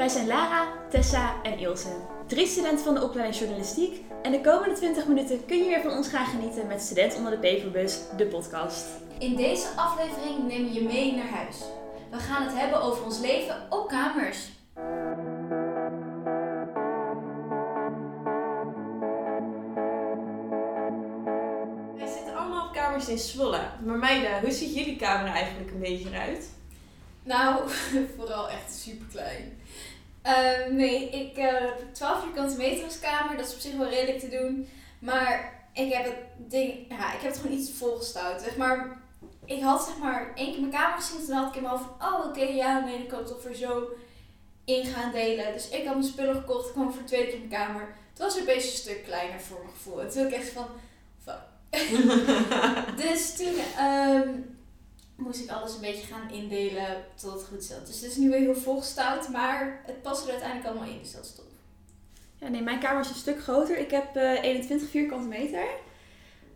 Wij zijn Lara, Tessa en Ilse, drie studenten van de opleiding journalistiek. En de komende 20 minuten kun je weer van ons gaan genieten met Student onder de Peperbus, de podcast. In deze aflevering nemen we je mee naar huis. We gaan het hebben over ons leven op kamers. Wij zitten allemaal op kamers in Zwolle. Maar meiden, hoe ziet jullie kamer eigenlijk een beetje eruit? Nou, vooral echt super klein. Nee, ik eh, heb 12 vierkante meter als kamer. Dat is op zich wel redelijk te doen. Maar ik heb het ding, ja, ik heb het gewoon iets volgestouwd. Zeg maar, ik had zeg maar één keer mijn kamer gezien. Toen had ik mijn hoofd van, oh oké, ja, nee, dan kan ik toch voor zo in gaan delen. Dus ik had mijn spullen gekocht, ik kwam voor de tweede keer in mijn kamer. Het was een beetje een stuk kleiner voor mijn gevoel. En toen ik echt van, fuck. dus toen ehm, moest ik alles een beetje gaan indelen tot het goed zat. Dus het is nu weer heel volgestouwd, maar het past er uiteindelijk allemaal in, dus dat is top. Ja, nee, mijn kamer is een stuk groter. Ik heb eh 21 vierkante meter.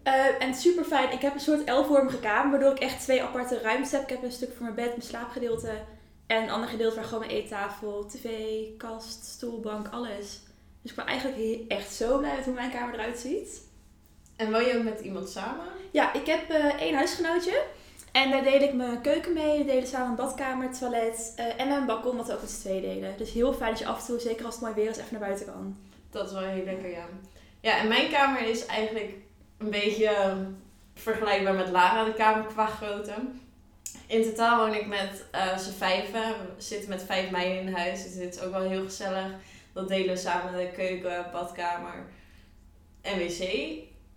Eh, en super fijn. Ik heb een soort L-vormige kamer, waardoor ik echt twee aparte ruimtes heb. Ik heb een stuk voor mijn bed, mijn slaapgedeelte. En een ander gedeelte waar gewoon mijn eettafel, tv, kast, stoel, bank, alles. Dus ik ben eigenlijk echt zo blij met hoe mijn kamer eruit ziet. En woon je ook met iemand samen? Ja, ik heb eh, één huisgenootje. En daar deel ik mijn keuken mee. We delen samen een badkamer, toilet eh, en mijn balkon, wat ook z'n tweeën delen. Dus heel fijn dat je af en toe, zeker als het mooi weer is, even naar buiten kan. Dat is wel heel lekker, ja. Ja, en mijn kamer is eigenlijk een beetje eh, vergelijkbaar met Lara, de kamer qua grootte. In totaal woon ik met eh z'n vijven. We zitten met vijf meiden in huis, dus dit is ook wel heel gezellig. Dat delen we samen de keuken, badkamer en wc.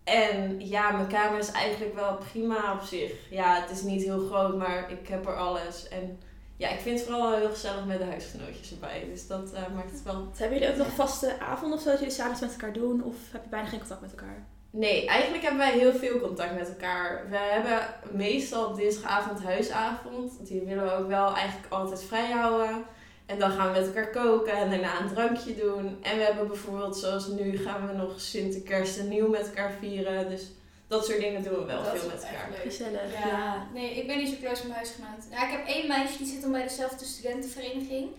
En ja, mijn kamer is eigenlijk wel prima op zich. Ja, het is niet heel groot, maar ik heb er alles. En ja, ik vind het vooral wel heel gezellig met de huisgenootjes erbij. Dus dat eh, maakt het wel Dus hebben jullie ook nog vaste avonden of zo dat jullie s'avonds met elkaar doen? Of heb je bijna geen contact met elkaar? Nee, eigenlijk hebben wij heel veel contact met elkaar. We hebben meestal op dinsdagavond huisavond. Die willen we ook wel eigenlijk altijd vrij houden. En dan gaan we met elkaar koken en daarna een drankje doen. En we hebben bijvoorbeeld, zoals nu, gaan we nog Sinterkerst en Nieuw met elkaar vieren. Dus dat soort dingen doen we wel Dat veel met elkaar. Gezellig, Ja. ja. nee, ik ben niet zo close met mijn huisgenoot. Nou, ik heb één meisje die zit dan bij dezelfde studentenvereniging.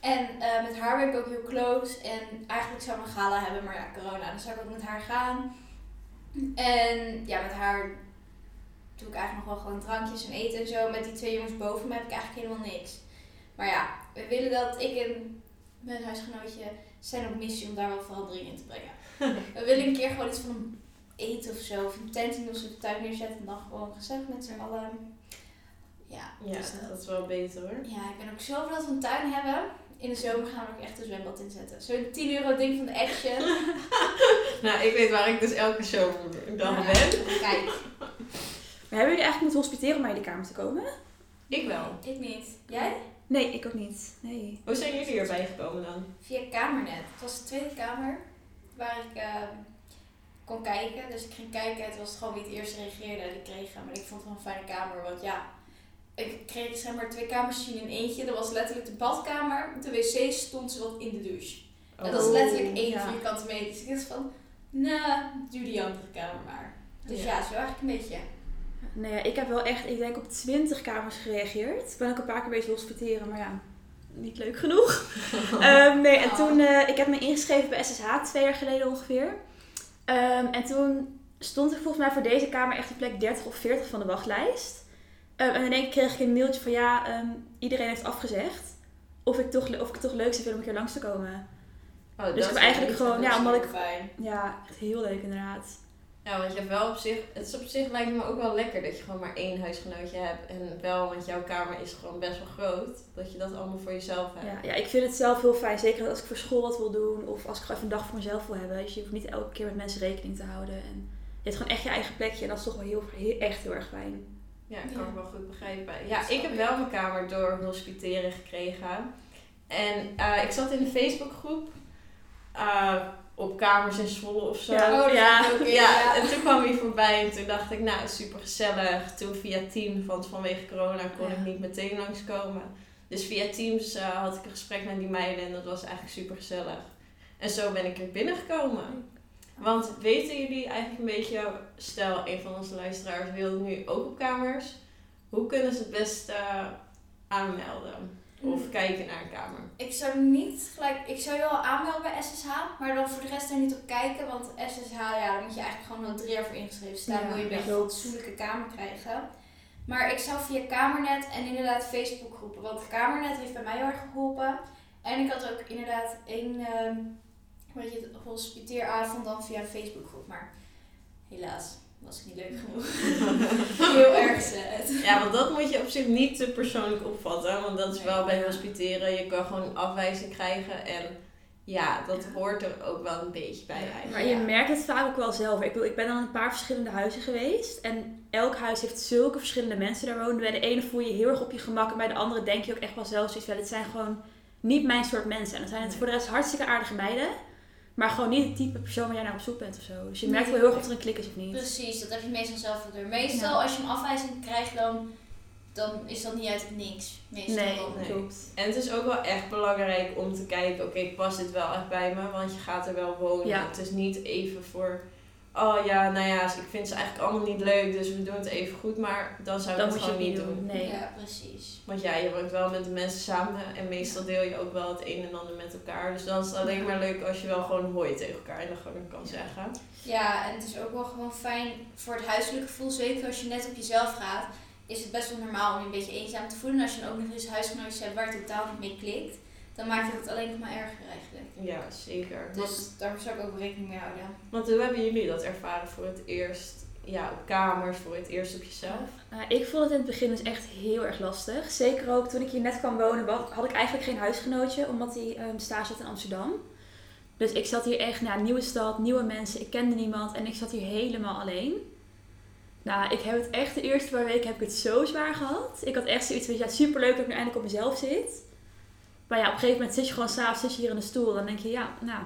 En eh, met haar ben ik ook heel close. En eigenlijk zou ik een gala hebben, maar ja, corona. Dan zou ik ook met haar gaan. En ja, met haar doe ik eigenlijk nog wel gewoon drankjes en eten en zo. Met die twee jongens boven me heb ik eigenlijk helemaal niks. Maar ja, we willen dat ik en mijn huisgenootje zijn op missie om daar wel verandering in te brengen. we willen een keer gewoon iets van een eten of zo. Of een tent in onze tuin neerzetten. En dan gewoon gezellig met z'n allen. Ja, Ja, dus dat- dat is wel beter hoor. ja, ik ben ook zo blij dat we een tuin hebben. In de zomer gaan we ook echt een zwembad inzetten. Zo'n 10 euro ding van de Action. Nou, ik weet waar ik dus elke show dan Ja. ben. Kijk, Maar hebben jullie eigenlijk moeten hospiteren om bij de kamer te komen? Ik wel. ik niet. Jij? Nee, ik ook niet. Nee. Hoe zijn jullie erbij gekomen dan? Via Kamernet. Het was de tweede kamer waar ik ehm, kon kijken. Dus ik ging kijken. Het was gewoon wie het eerst reageerde die kreeg hem. Maar ik vond het wel een fijne kamer. Want ja, ik kreeg zeg maar twee kamers zien in eentje. Dat was letterlijk de badkamer. De wc stond zo wat in de douche. En dat is Oh, letterlijk één ja. vierkante meter. Dus ik dacht van, nou, doe die andere kamer maar. Dus Ja. ja, zo eigenlijk een beetje. Nee, ja, ik heb wel echt, ik denk op 20 kamers gereageerd. Ik ben ook een paar keer bezig hospiteren, maar ja, niet leuk genoeg. Ehm, nee, en Oh. toen, eh, ik heb me ingeschreven bij SSH twee jaar geleden ongeveer. Ehm, en toen stond ik volgens mij voor deze kamer echt op plek 30 of 40 van de wachtlijst. Ehm, en in één keer kreeg ik een mailtje van ja, ehm, iedereen heeft afgezegd. Of ik, toch, of ik het toch leuk zou vinden om een keer langs te komen. Oh, Dus dat ik heb is eigenlijk gewoon, ja, omdat ik, Fijn. ja, echt heel leuk inderdaad. Ja, want je hebt wel op zich, het is op zich lijkt me ook wel lekker dat je gewoon maar één huisgenootje hebt. En wel, want jouw kamer is gewoon best wel groot, dat je dat allemaal voor jezelf hebt. Ja, ja, ik vind het zelf heel fijn. Zeker als ik voor school wat wil doen. Of als ik gewoon even een dag voor mezelf wil hebben. Dus je hoeft niet elke keer met mensen rekening te houden. En je hebt gewoon echt je eigen plekje. En dat is toch wel heel, heel, echt heel erg fijn. Ja, kan Ja. ik wel goed begrijpen. Ja, ik heb ik. wel mijn kamer door hospiteren gekregen. En eh, ik zat in de Facebookgroep eh, op kamers in Zwolle of zo. Ja. Oh, Ja. is ook in, Ja, ja. en toen kwam hij voorbij en toen dacht ik, nou super gezellig. Toen via Teams, want vanwege corona kon ik niet meteen langskomen. Dus via Teams eh, had ik een gesprek met die meiden en dat was eigenlijk super gezellig. En zo ben ik er binnengekomen. Want weten jullie eigenlijk een beetje, stel een van onze luisteraars wil nu ook op kamers, hoe kunnen ze het best eh, aanmelden? Of kijken naar een kamer? Ik zou niet gelijk, ik zou je wel aanmelden bij SSH, maar dan voor de rest er niet op kijken, want SSH, ja, daar moet je eigenlijk gewoon al drie jaar voor ingeschreven staan, Ja, wil je een beetje een fatsoenlijke kamer krijgen. Maar ik zou via Kamernet en inderdaad Facebookgroepen, want Kamernet heeft bij mij heel erg geholpen. En ik had ook inderdaad één, ehm weet je, hospiteeravond dan via een Facebookgroep, maar helaas was ik niet leuk genoeg. heel erg sad. Ja, want dat moet je op zich niet te persoonlijk opvatten. Want dat is wel bij hospiteren. Je kan gewoon afwijzing krijgen. En ja, dat hoort er ook wel een beetje bij eigenlijk. Maar je merkt het vaak ook wel zelf. Ik, bedoel, ik ben dan in een paar verschillende huizen geweest. En elk huis heeft zulke verschillende mensen daar wonen. Bij de ene voel je je heel erg op je gemak. En bij de andere denk je ook echt wel zelf zoiets van... Het zijn gewoon niet mijn soort mensen. En dan zijn het voor de rest hartstikke aardige meiden. Maar gewoon niet het type persoon waar jij naar op zoek bent of zo. Dus je merkt wel heel erg of er een klik is of niet. Precies, dat heb je meestal zelf wel door. Meestal Ja. als je een afwijzing krijgt, dan, dan is dat niet uit het niks. Meestal Nee. Nee. klopt. En het is ook wel echt belangrijk om te kijken, oké, past dit wel echt bij me? Want je gaat er wel wonen. Ja. Het is niet even voor, oh ja, nou ja, ik vind ze eigenlijk allemaal niet leuk, dus we doen het even goed. Maar dan zou ik Dat het gewoon niet niet doen. doen. Nee. Ja, precies. Want ja, je woont wel met de mensen samen en meestal deel je ook wel het een en ander met elkaar. Dus dan is het alleen maar leuk als je wel gewoon hoi tegen elkaar in de gang kan zeggen. Ja, en het is ook wel gewoon fijn voor het huiselijke gevoel. Zeker als je net op jezelf gaat, is het best wel normaal om je een beetje eenzaam te voelen. En als je dan ook nog eens huisgenootjes hebt waar het totaal niet mee klikt, dan maakt het het alleen nog maar erger eigenlijk. Ja, zeker. Want, Dus daar zou ik ook rekening mee houden. want hoe hebben jullie dat ervaren voor het eerst? Ja, op kamers, voor het eerst op jezelf? Nou, ik vond het in het begin dus echt heel erg lastig. Zeker ook toen ik hier net kwam wonen, had ik eigenlijk geen huisgenootje, omdat hij ehm stage had in Amsterdam. Dus ik zat hier echt, nou, nieuwe stad, nieuwe mensen, ik kende niemand en ik zat hier helemaal alleen. Nou, ik heb het echt de eerste paar weken heb ik het zo zwaar gehad. Ik had echt zoiets van, ja, superleuk dat ik nu eindelijk op mezelf zit. Maar ja, op een gegeven moment zit je gewoon s'avonds zit je hier in de stoel. Dan denk je, ja, nou,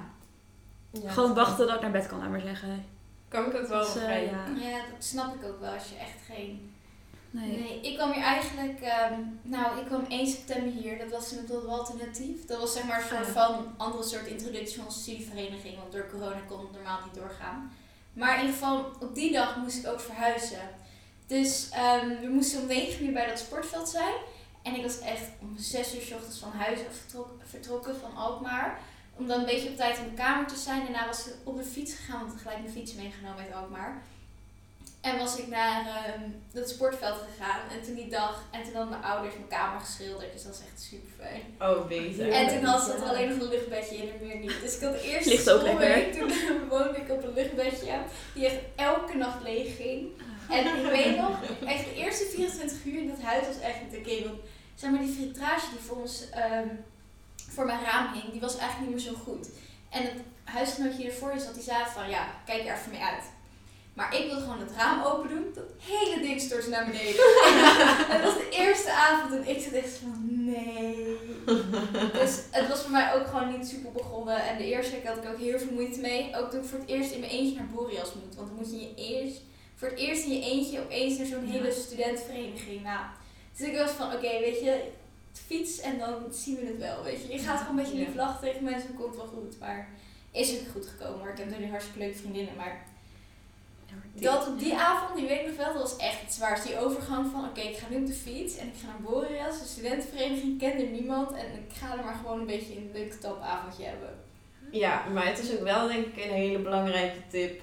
Ja, gewoon dat wachten tot ik naar bed kan, laat maar zeggen. Kan ik ook wel Dus, eh, begrijpen. ja. Ja, dat snap ik ook wel als je echt geen Nee. Nee, ik kwam hier eigenlijk, ehm, nou, ik kwam 1 september hier. Dat was een wat alternatief. Dat was zeg maar een soort Ah. van andere soort introductie van studievereniging, want door corona kon het normaal niet doorgaan. Maar in ieder geval, op die dag moest ik ook verhuizen. Dus ehm, we moesten om 9 uur bij dat sportveld zijn. En ik was echt om 6 uur 's ochtends van huis vertrokken van Alkmaar. Om dan een beetje op tijd in mijn kamer te zijn. Daarna was ik op de fiets gegaan, want ik had gelijk mijn fiets meegenomen uit Alkmaar. En was ik naar ehm dat sportveld gegaan. En toen die dag. En toen hadden mijn ouders mijn kamer geschilderd. Dus dat was echt super fijn. Oh, beter. En toen had ze ja. alleen nog een luchtbedje in en meer niet. Dus ik had de eerste Ligt ook schoolweek, Toen woonde ik op een luchtbedje. Die echt elke nacht leeg ging. En ik weet nog, echt de eerste 24 uur in dat huis was echt niet oké. Zeg maar die filtrage die voor ons, ehm, voor mijn raam hing, die was eigenlijk niet meer zo goed. En het huisgenootje die ervoor zat, die zei van ja, kijk er even mee uit. Maar ik wilde gewoon het raam open doen. Dat hele ding stortte naar beneden. En het was de eerste avond en ik zat echt van nee. Dus het was voor mij ook gewoon niet super begonnen. En de eerste keer had ik ook heel veel moeite mee. Ook toen ik voor het eerst in mijn eentje naar Boreas moet. Want dan moet je je eerst, voor het eerst in je eentje opeens naar zo'n Ja. hele studentenvereniging. Nou, dus ik was van oké, weet je, fiets en dan zien we het wel. Weet je, je gaat gewoon een beetje lief lachen tegen mensen en komt wel goed. Maar is ook goed gekomen hoor. Ik heb nu hartstikke leuke vriendinnen. Maar dat op die avond, die weet ik nog wel, dat was echt het zwaarste. Die overgang van, oké, ik ga nu op de fiets en ik ga naar Boreas, een studentenvereniging, kende niemand. En ik ga er maar gewoon een beetje een leuk tapavondje hebben. Ja, maar het is ook wel denk ik een hele belangrijke tip.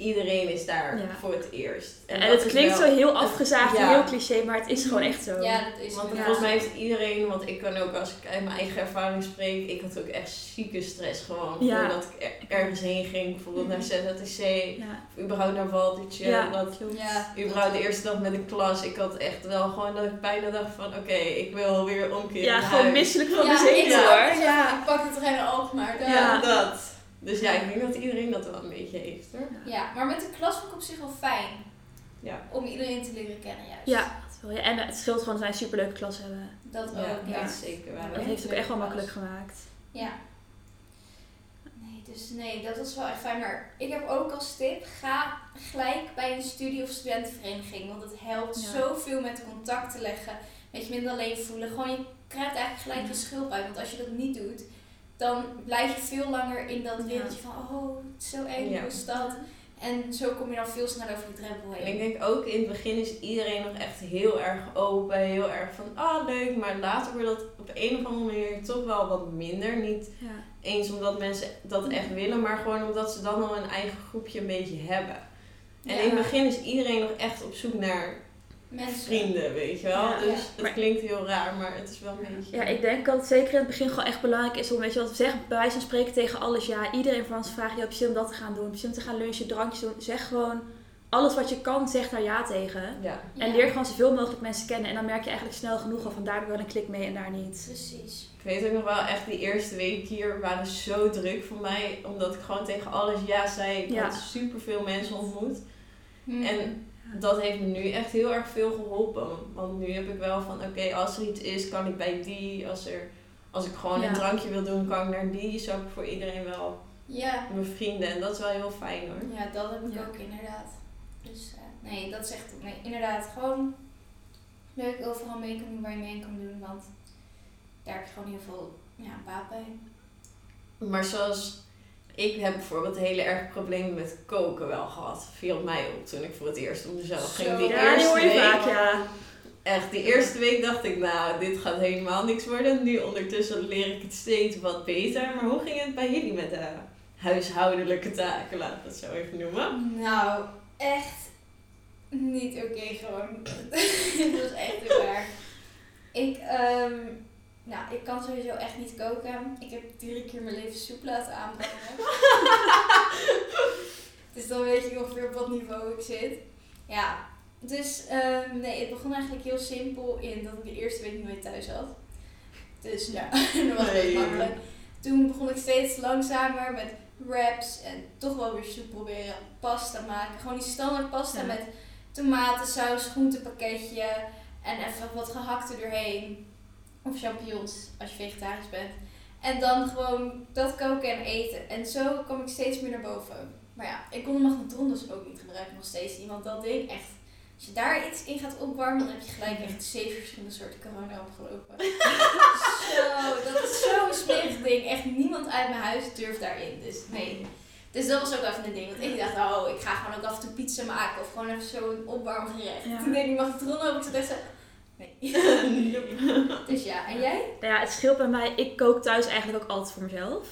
Iedereen is daar Ja. voor het eerst. En, het klinkt wel- zo heel afgezaagd en Ja. heel cliché, maar het is gewoon echt zo. Ja, dat is Want volgens mij heeft iedereen, want ik kan ook als ik uit mijn eigen ervaring spreek, ik had ook echt zieke stress gewoon. Ja. Voordat ik er- ergens heen ging, bijvoorbeeld naar ZHTC, Ja, of überhaupt naar Waltertje. ja dat, klopt. Ja, überhaupt de eerste dag met een klas, ik had echt wel gewoon dat ik bijna dacht van oké, ik wil weer omkeren Ja, gewoon huis. misselijk van ja, de ik hoor. Ja. Ik pak het er helemaal Alkmaar. daar. Ja. dat. Dus ja, ik denk dat iedereen dat wel een beetje heeft hoor. ja, maar met de klas vond ik op zich wel fijn. Ja. Om iedereen te leren kennen juist. Ja, dat wel. ja, en het scheelt gewoon dat wij een superleuke klas hebben. Dat ook, Ja, ja. dat is zeker. Dat heeft het ook echt wel makkelijk gemaakt. Ja. Nee, dus nee, dat was wel echt fijn. Maar ik heb ook als tip, ga gelijk bij een studie- of studentenvereniging. Want het helpt Ja. zoveel met contact te leggen. Met je minder alleen voelen. Gewoon, je krijgt eigenlijk gelijk je schulp uit. Want als je dat niet doet, dan blijf je veel langer in dat wereldje van... Oh, het is zo eng, Ja. is dat? En zo kom je dan veel sneller over die drempel En heen. ik denk ook in het begin is iedereen nog echt heel erg open, heel erg van ah leuk, maar later wordt dat op een of andere manier toch wel wat minder. Niet Ja. eens omdat mensen dat echt willen, maar gewoon omdat ze dan al een eigen groepje een beetje hebben. En Ja. in het begin is iedereen nog echt op zoek naar Mensen. vrienden, weet je wel. Ja. dus Ja. het Maar- klinkt heel raar, maar het is wel een beetje... Ja, ik denk dat het zeker in het begin gewoon echt belangrijk is om, weet je wat we zeggen, bij wijze van spreken tegen alles ja. Iedereen van ons vraagt, je je zin om dat te gaan doen, heb je zin om te gaan lunchen, drankjes doen. Zeg gewoon, alles wat je kan, zeg daar ja tegen. Ja. Ja. En leer gewoon zoveel mogelijk mensen kennen. En dan merk je eigenlijk snel genoeg al van daar heb ik wel een klik mee en daar niet. Precies. Ik weet ook nog wel, echt die eerste week hier waren zo druk voor mij. Omdat ik gewoon tegen alles ja zei. Ik Ja. had superveel mensen ontmoet. Hm. En dat heeft me nu echt heel erg veel geholpen. Want nu heb ik wel van, oké, als er iets is, kan ik bij die. Als, er, als ik gewoon Ja. een drankje wil doen, kan ik naar die. Zo heb ik voor iedereen wel Ja. mijn vrienden. En dat is wel heel fijn hoor. Ja, dat heb ik Ja. ook inderdaad. Dus eh, nee, dat is echt, nee, inderdaad, gewoon leuk overal mee kan doen waar je mee kan doen, want daar heb je gewoon heel veel ja, baat bij. Maar zoals, ik heb bijvoorbeeld hele erg problemen met koken wel gehad. Viel mij op toen ik voor het eerst om mezelf ging. Die Ja, die eerste hoor je week, vaak, ja. Echt, die eerste week dacht ik, nou, dit gaat helemaal niks worden. Nu ondertussen leer ik het steeds wat beter. Maar hoe ging het bij jullie met de huishoudelijke taken, laat ik het zo even noemen? Nou, echt niet oké gewoon. Het was echt heel erg. Ik, ehm, nou, ik kan sowieso echt niet koken. Ik heb drie keer mijn leven soep laten aanbrengen. dus dan weet je ongeveer op wat niveau ik zit. Ja, dus ehm, nee, het begon eigenlijk heel simpel in dat ik de eerste week nooit thuis had. Dus ja, dat was best makkelijk. Toen begon ik steeds langzamer met wraps en toch wel weer soep proberen. Pasta maken. Gewoon die standaard pasta Ja. met tomatensaus, groentepakketje en even wat gehakt er doorheen. Of champignons als je vegetarisch bent. En dan gewoon dat koken en eten. En zo kwam ik steeds meer naar boven. Maar ja, ik kon de magnetron dus ook niet gebruiken nog steeds niet. Want dat ding echt, als je daar iets in gaat opwarmen, dan heb je gelijk echt zeven verschillende soorten corona opgelopen. zo, dat is zo'n smerig ding. Echt niemand uit mijn huis durft daarin. Dus nee. Dus dat was ook even een ding. Want ik dacht, oh, ik ga gewoon ook af en toe pizza maken. Of gewoon even zo'n opwarmgerecht. Ja. Toen deed ik magnetron open. Ik zat echt zo, nee. dus ja, en jij? Nou ja, het scheelt bij mij. Ik kook thuis eigenlijk ook altijd voor mezelf.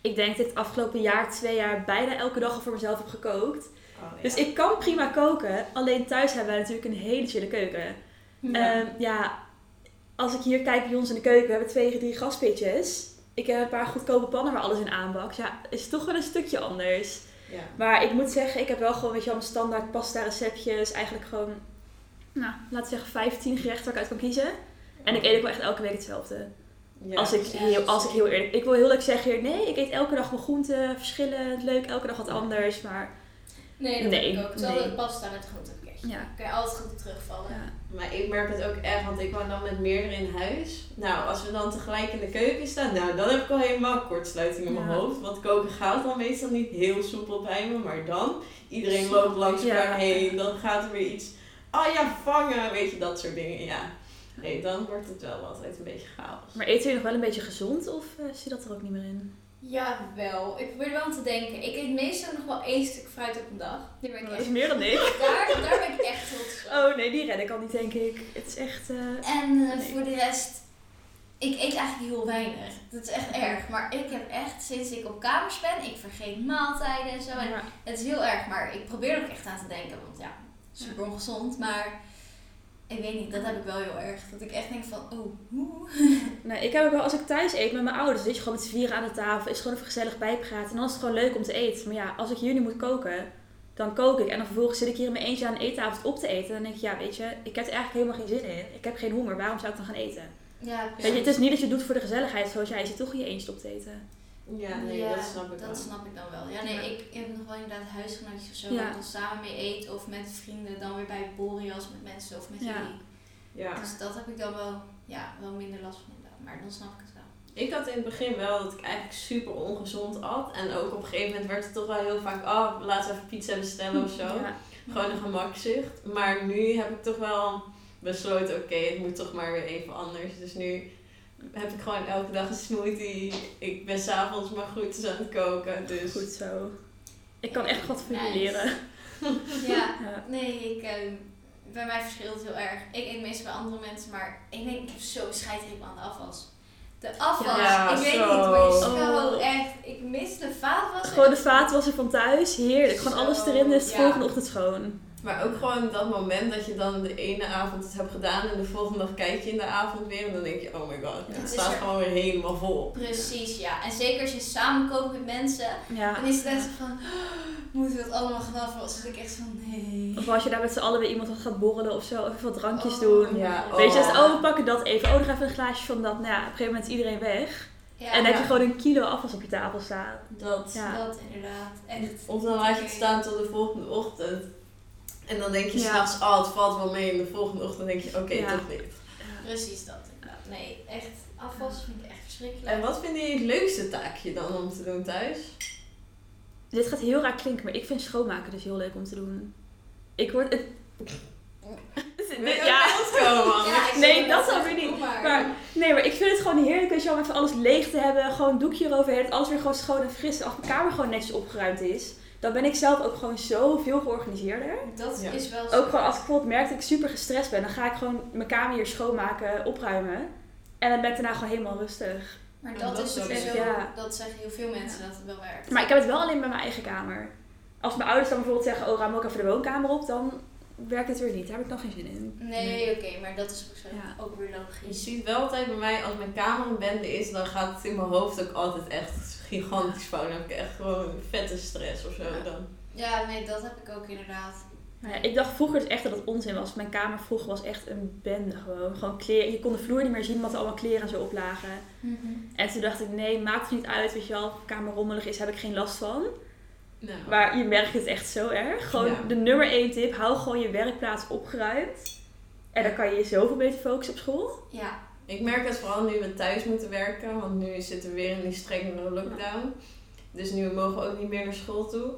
Ik denk dat ik het afgelopen jaar, twee jaar, bijna elke dag al voor mezelf heb gekookt. Oh, Dus ik kan prima koken. Alleen thuis hebben wij natuurlijk een hele chille keuken. Ja. ja, als ik hier kijk bij ons in de keuken, we hebben twee, drie gaspitjes. Ik heb een paar goedkope pannen waar alles in aanbak. Ja, is toch wel een stukje anders. ja. Maar ik moet zeggen, ik heb wel gewoon, weet je wel, mijn standaard pasta receptjes. Eigenlijk gewoon, nou, laten we zeggen 15 gerechten waar ik uit kan kiezen. En ik eet ook wel echt elke week hetzelfde. Ja. Als, ik Ja, heel, als ik heel eerlijk... Ik wil heel leuk zeggen hier, nee, ik eet elke dag wel groenten, verschillend, leuk, elke dag wat anders. Maar Nee, dat Nee, ik ook. Het is nee. pasta met groentepakketje. ja, Kan je altijd goed op terugvallen. ja. Maar ik merk het ook echt, want ik woon dan met meerdere in huis. Nou, als we dan tegelijk in de keuken staan, nou, dan heb ik al helemaal kortsluiting in mijn Ja. hoofd. Want koken gaat dan meestal niet heel soepel bij me, maar dan, iedereen loopt langs Ja. elkaar heen, dan gaat er weer iets, ah ja, vangen, weet je, dat soort dingen, ja. Nee, dan wordt het wel altijd een beetje chaos. Maar eten jullie nog wel een beetje gezond of eh, zit dat er ook niet meer in? Ja, wel. Ik probeer er wel aan te denken. Ik eet meestal nog wel één stuk fruit op een dag. Die ben ik Dat is meer dan ik. daar, daar ben ik echt trots op. Oh nee, die red ik al niet, denk ik. Het is echt... eh, En eh, Nee. voor de rest, ik eet eigenlijk heel weinig. Dat is echt erg. Maar ik heb echt, sinds ik op kamers ben, ik vergeet maaltijden en zo. En ja. het is heel erg, maar ik probeer er ook echt aan te denken. Want ja, super ongezond. Maar ik weet niet, dat heb ik wel heel erg. Dat ik echt denk van, oh, hoe? Nee, ik heb ook wel, als ik thuis eet met mijn ouders, zit je gewoon met z'n vieren aan de tafel, is gewoon even gezellig bijpraten. En dan is het gewoon leuk om te eten. Maar ja, als ik nu moet koken, dan kook ik. En dan vervolgens zit ik hier in mijn eentje aan de eettafel op te eten. Dan denk ik, ja, weet je, ik heb er eigenlijk helemaal geen zin in. Ik heb geen honger, waarom zou ik dan gaan eten? Ja, Weet je, het is niet dat je het doet voor de gezelligheid, zoals jij zit toch in je eentje op te eten. Ja, nee, Ja, dat snap ik dat wel. snap ik dan wel. Ja, nee, Ja. ik heb nog wel inderdaad huisgenootjes of zo. Ja. Waar ik dan samen mee eet. Of met vrienden, dan weer bij Boreas met mensen of met Ja. jullie. Ja. Dus dat heb ik dan wel, ja, wel minder last van inderdaad. Maar dan snap ik het wel. Ik had in het begin wel dat ik eigenlijk super ongezond at. En ook op een gegeven moment werd het toch wel heel vaak, oh, laten we even pizza bestellen of zo. Ja. Gewoon een gemakzucht. Maar nu heb ik toch wel besloten, oké, het moet toch maar weer even anders. Dus nu heb ik gewoon elke dag een smoothie. Ik ben s'avonds maar groentes aan het koken. Dus Goed zo. Ik kan echt wat Nice. formuleren. Ja, Ja. nee, ik, ehm, bij mij verschilt het heel erg. Ik eet meestal bij andere mensen, maar ik denk, ik heb zo scheidhekel aan de afwas. De afwas, Ja, ik weet zo. niet, maar je zo Oh. echt, ik mis de vaatwasser. Gewoon de vaatwasser van thuis, heerlijk. Gewoon Zo, alles erin, is de ja. volgende ochtend schoon. Maar ook gewoon dat moment dat je dan de ene avond het hebt gedaan en de volgende dag kijk je in de avond weer en dan denk je, oh my god, Ja. het Het staat er- gewoon weer helemaal vol. Precies, ja. En zeker als je samenkookt met mensen, Ja. dan is het echt zo van, "Oh, moeten we dat allemaal gaan afwassen? Dus ik echt van, nee. Of als je daar met z'n allen weer iemand wat gaat borrelen of zo, of even wat drankjes Oh, doen. Ja, Weet je, oh. dus, oh we pakken dat even. Oh, nog even een glaasje van dat. Nou ja, op een gegeven moment is iedereen weg. Ja, en dan heb je ja. gewoon een kilo afwas op je tafel staan. Dat. Ja. dat inderdaad. Echt. Of dan laat je het staan tot de volgende ochtend. En dan denk je Ja. s'nachts, oh het valt wel mee. En de volgende ochtend denk je, oké, Ja. toch niet. Precies dat. Nee, echt, afwas vind ik echt verschrikkelijk. En wat vind je het leukste taakje dan om te doen thuis? Dit gaat heel raar klinken, maar ik vind schoonmaken dus heel leuk om te doen. Ik word het... Ook Ja. komen? Ja, Nee, dat zou weer niet. Maar, nee, maar ik vind het gewoon heerlijk, weet je om even alles leeg te hebben. Gewoon een doekje eroverheen, dat alles weer gewoon schoon en fris. Als mijn kamer gewoon netjes opgeruimd is, dan ben ik zelf ook gewoon zoveel georganiseerder. dat Ja. is wel zo. Ook gewoon als ik bijvoorbeeld merk dat ik super gestrest ben, dan ga ik gewoon mijn kamer hier schoonmaken, opruimen. En dan ben ik daarna gewoon helemaal rustig. Maar dat, dat is sowieso, ja. dat zeggen heel veel mensen dat het wel werkt. Maar ik heb het wel alleen bij mijn eigen kamer. Als mijn ouders dan bijvoorbeeld zeggen, oh ruim ook even de woonkamer op, dan werkt het weer niet. Daar heb ik nog geen zin in. Nee, oké, maar dat is ook, zo, Ja. ook weer Je logisch. ziet wel altijd bij mij, als mijn kamer een bende is, dan gaat het in mijn hoofd ook altijd echt gigantisch fout. Dan heb ik echt gewoon vette stress of zo Ja. dan. Ja, nee, dat heb ik ook inderdaad. Nou ja, ik dacht vroeger dus echt dat het onzin was. Mijn kamer vroeger was echt een bende gewoon. Gewoon kleren. Je kon de vloer niet meer zien, omdat er allemaal kleren en zo op lagen. En toen dacht ik, nee, maakt het niet uit. Weet je wel, de kamer rommelig is, heb ik geen last van. Nou, Maar je merkt het echt zo erg. Gewoon Ja. de nummer één tip, hou gewoon je werkplaats opgeruimd. En dan kan je je zoveel beter focussen op school. Ja, Ik merk het vooral nu we thuis moeten werken, want nu zitten we weer in die strengere lockdown. Dus nu mogen we ook niet meer naar school toe.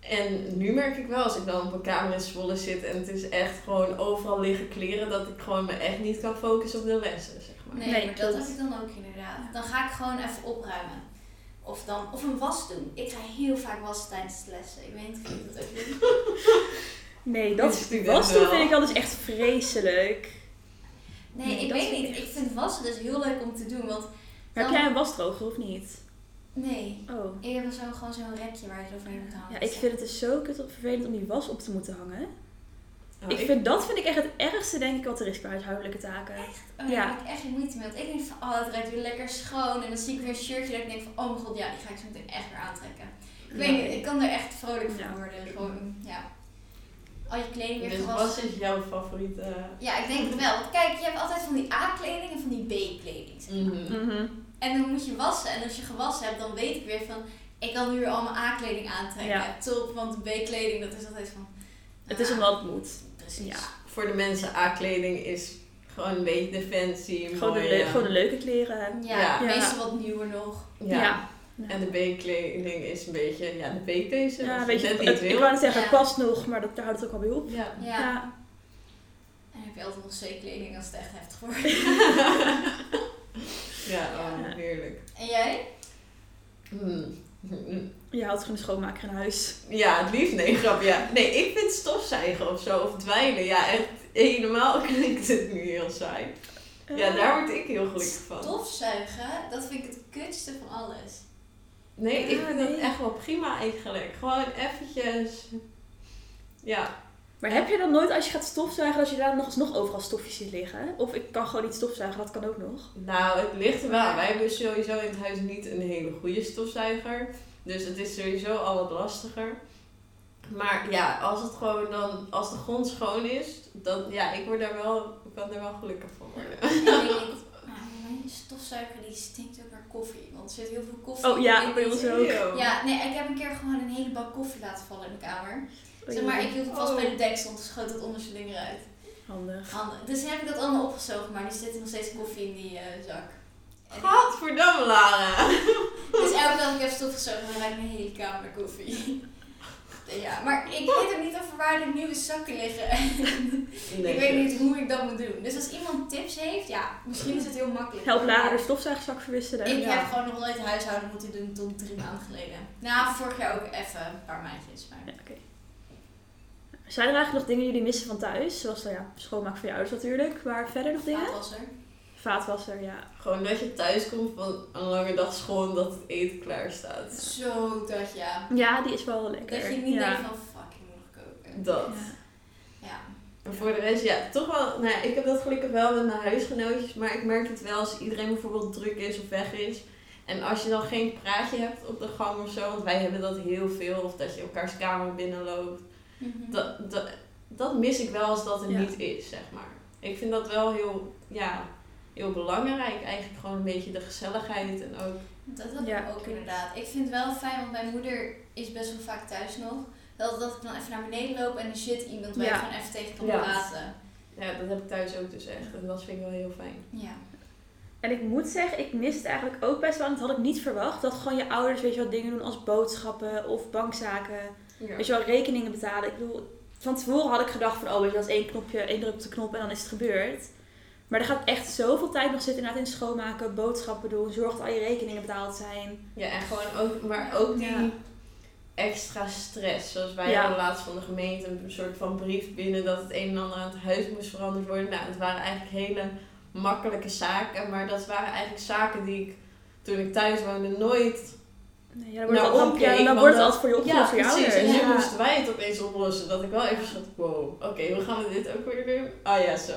En nu merk ik wel, als ik dan op een kamer in Zwolle zit en het is echt gewoon overal liggen kleren, dat ik gewoon me echt niet kan focussen op de lessen, zeg maar. nee, Nee, maar dat heb ik dan ook inderdaad. Dan ga ik gewoon even opruimen. Of, dan, of een was doen. Ik ga heel vaak wassen tijdens de lessen. Ik weet niet of jullie dat ook doen. Nee, dat studenten was wel. vind ik al dus echt vreselijk. Nee, Nee, ik weet niet. echt- Ik vind wassen dus heel leuk om te doen. Want Maar heb dan- jij een wasdroger of niet? Nee, Oh. ik heb zo, gewoon zo'n rekje waar je het overheen moet halen. Ja, ik vind het dus zo kut vervelend om die was op te moeten hangen. Oh, ik vind, dat vind ik echt het ergste, denk ik, wat er is qua huishoudelijke taken. Oh, Ja. Daar heb ik echt moeite mee. Want ik denk van, oh, het ruikt weer lekker schoon. En dan zie ik weer een shirtje dat ik denk van, oh mijn god, ja, die ga ik zo meteen echt weer aantrekken. Ik weet niet, ik kan er echt vrolijk van Ja. worden. Gewoon, ja. Al je kleding weer Dus gewassen. wat is jouw favoriete... Ja, ik denk het wel. Want kijk, je hebt altijd van die A-kleding en van die B-kleding. zeg maar. Mhm. Mhm. En dan moet je wassen. En als je gewassen hebt, dan weet ik weer van, ik kan nu weer al mijn A-kleding aantrekken. Ja. Top, want de B-kleding, dat is altijd van... Het is ah, omdat het moet. Precies. Ja. Voor de mensen, A-kleding is gewoon een beetje defensie, Gewoon de, mooi, leu- eh, gewoon de leuke kleren. Ja, Ja. meestal wat nieuwer nog. ja. Ja. En de B-kleding is een beetje, ja, de B-deze. Ja, dat weet je je, net het, ik wil. wou zeggen, het Ja. past nog, maar dat, daar houdt het ook alweer op. Ja. Ja. Ja. En heb je altijd nog C-kleding als het echt heftig wordt. Ja, oh, heerlijk. En jij? Hmm. Je houdt gewoon een schoonmaker in huis. Ja, het liefst nee, grap, ja. Nee, ik vind stofzuigen of zo, of dweilen, ja, echt helemaal klinkt het nu heel saai. Ja, daar word ik heel gelukkig van. Stofzuigen, dat vind ik het kutste van alles. Nee, ik Ja, vind dat echt wel prima eigenlijk. Gewoon eventjes, ja. Maar heb je dan nooit als je gaat stofzuigen, dat je daar nog alsnog overal stofjes ziet liggen? Of ik kan gewoon niet stofzuigen, dat kan ook nog. Nou, het ligt er wel. Wij hebben sowieso in het huis niet een hele goede stofzuiger. Dus het is sowieso al wat lastiger. Maar ja, als het gewoon dan, als de grond schoon is, dan ja, ik word daar wel, ik kan er wel gelukkig van worden. Ik denk niet, nou, mijn stofzuiger die stinkt ook naar koffie. Want er zit heel veel koffie Oh ja, in. bij ons ook. Ja, nee, ik heb een keer gewoon een hele bak koffie laten vallen in de kamer. Zeg maar, ik hield vast Oh. bij de deksel, toen schoot het onderste ding eruit. Handig. Handig. Dus heb ik dat allemaal opgezogen, maar er zit nog steeds koffie in die eh, zak. En ik- Gadverdamme, Lara. dus elke dag ik heb stofgezogen, dan ruikt mijn hele kamer koffie. Ja, maar ik weet ook niet of er waar de nieuwe zakken liggen. Nee, ik weet niet hoe ik dat moet doen. Dus als iemand tips heeft, ja, misschien is het heel makkelijk. Help Lara de stofzuigzak verwisselen. Ik Ja. heb gewoon nog nooit huishouden moeten doen tot drie maanden geleden. Nou, vorig jaar ook even een paar maandjes. Maar... Ja, oké. Zijn er eigenlijk nog dingen die jullie missen van thuis? Zoals nou ja, schoonmaken voor je ouders natuurlijk. Maar verder nog dingen? Vaatwasser. Vaatwasser, ja. Gewoon dat je thuis komt van een lange dag school en dat het eten klaar staat. Zo dat ja. Ja, die is wel lekker. Dat je niet ja. denkt van fuck, ik moet nog koken. Dat. Ja. Ja. En voor de rest, ja, toch wel. Nou ja, ik heb dat gelukkig wel met mijn huisgenootjes, maar ik merk het wel als iedereen bijvoorbeeld druk is of weg is. En als je dan geen praatje hebt op de gang of zo, want wij hebben dat heel veel, of dat je elkaars kamer binnenloopt. Mhm. Dat, dat, dat mis ik wel als dat er Ja. niet is, zeg maar. Ik vind dat wel heel, ja, heel belangrijk. Eigenlijk gewoon een beetje de gezelligheid en ook. Dat heb Ja, ik ook inderdaad. Ik vind het wel fijn, want mijn moeder is best wel vaak thuis nog. Dat, dat ik dan even naar beneden loop en er zit iemand waar Ja. je gewoon even tegen kan Ja. praten. Ja, dat heb ik thuis ook dus echt. En dat vind ik wel heel fijn. Ja. En ik moet zeggen, ik mis het eigenlijk ook best wel. En dat had ik niet verwacht. Dat gewoon je ouders, weet je wel, dingen doen als boodschappen of bankzaken. Ja. Weet je wel, rekeningen betalen. Ik bedoel, van tevoren had ik gedacht van, oh weet je, dat is één knopje, één druk op de knop en dan is het gebeurd. Maar er gaat echt zoveel tijd nog zitten inderdaad in schoonmaken, boodschappen doen, zorg dat al je rekeningen betaald zijn. Ja, en gewoon ook, maar ook die Ja. extra stress. Zoals wij Ja. hadden laatst van de gemeente een soort van brief binnen dat het een en ander aan het huis moest veranderd worden. Nou, het waren eigenlijk hele makkelijke zaken, maar dat waren eigenlijk zaken die ik toen ik thuis woonde nooit Nee, ja, dan wordt Nou, het, ja, dan wordt het dat- altijd voor je opgelost voor je precies. ouders. En nu Ja. moesten wij het opeens oplossen. Dat ik wel even zat, wow, oké, hoe gaan we dit ook weer doen? Ah ja, zo.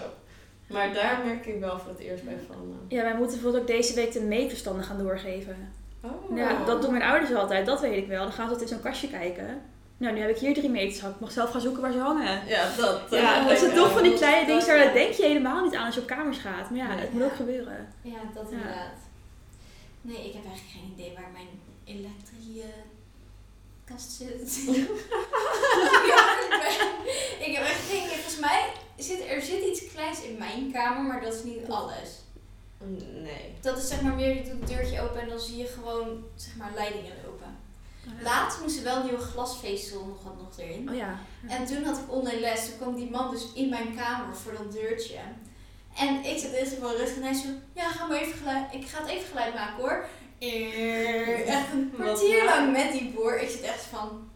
Maar daar merk ik wel voor het eerst bij van. eh, Ja, wij moeten bijvoorbeeld ook deze week de meetverstanden gaan doorgeven. Oh. Ja, dat doen mijn ouders altijd, dat weet ik wel. Dan gaan ze altijd in zo'n kastje kijken. Nou, nu heb ik hier drie meters gehad. Ik mag zelf gaan zoeken waar ze hangen. Ja, dat. Ja, eh, dat zijn ja. toch van die kleine dingen, daar denk je helemaal niet aan als je op kamers gaat. Maar ja, Nee. het moet ook gebeuren. Ja, dat Ja. inderdaad. Nee, ik heb eigenlijk geen idee waar mijn elektriekast zit. ja, ik, ben- ik heb echt geen idee. Volgens mij zit er zit iets kleins in mijn kamer, maar dat is niet alles. Nee. Dat is zeg maar meer, je doet het deurtje open en dan zie je gewoon zeg maar leidingen lopen. Laatst moest er wel een nieuwe glasvezel nog, had nog erin. Oh ja. En toen had ik online les. Toen kwam die man dus in mijn kamer voor dat deurtje. En ik zit eerst gewoon rustig en hij zo... Ja, ga maar even geluid... Ik ga het even geluid maken hoor. Eh, Echt een Wat kwartier lang met die boer. Ik zit echt van...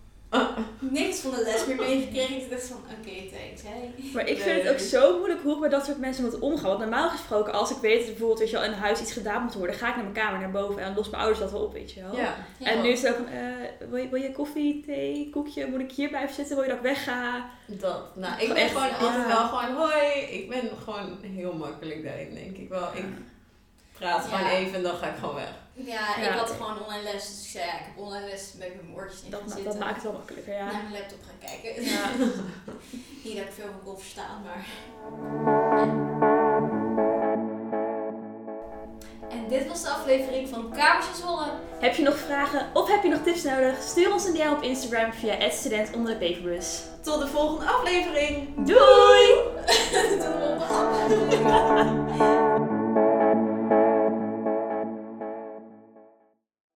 Niks van de les meer meegekregen. Ik zit echt van... Oké, thanks. Hey. Maar ik vind het ook zo moeilijk hoe ik met dat soort mensen moet omgaan. Want normaal gesproken, als ik weet dat bijvoorbeeld weet je, wel, in huis iets gedaan moet worden, ga ik naar mijn kamer, naar boven en dan lost mijn ouders dat wel op, weet je wel. Ja. Ja. En nu is het ook van, eh, wil, je, wil je koffie, thee, koekje? Moet ik hier blijven zitten? Wil je dat ik wegga? Dat. Nou, ik ben Echt, gewoon ja. altijd wel gewoon hoi. Ik ben gewoon heel makkelijk daarin, denk ik wel. Ik praat gewoon even en dan ga ik gewoon weg. Ja, ik had gewoon online les, dus ik zei ja, ik heb online les met mijn oortjes in dat, dat maakt het wel makkelijker, ja. Naar mijn laptop gaan kijken. Ja. Niet dat ik veel van kon verstaan, maar... En dit was de aflevering van Kamers in Heb je nog vragen of heb je nog tips nodig? Stuur ons een DM op Instagram via student onder de paperbus. Tot de volgende aflevering. Doei!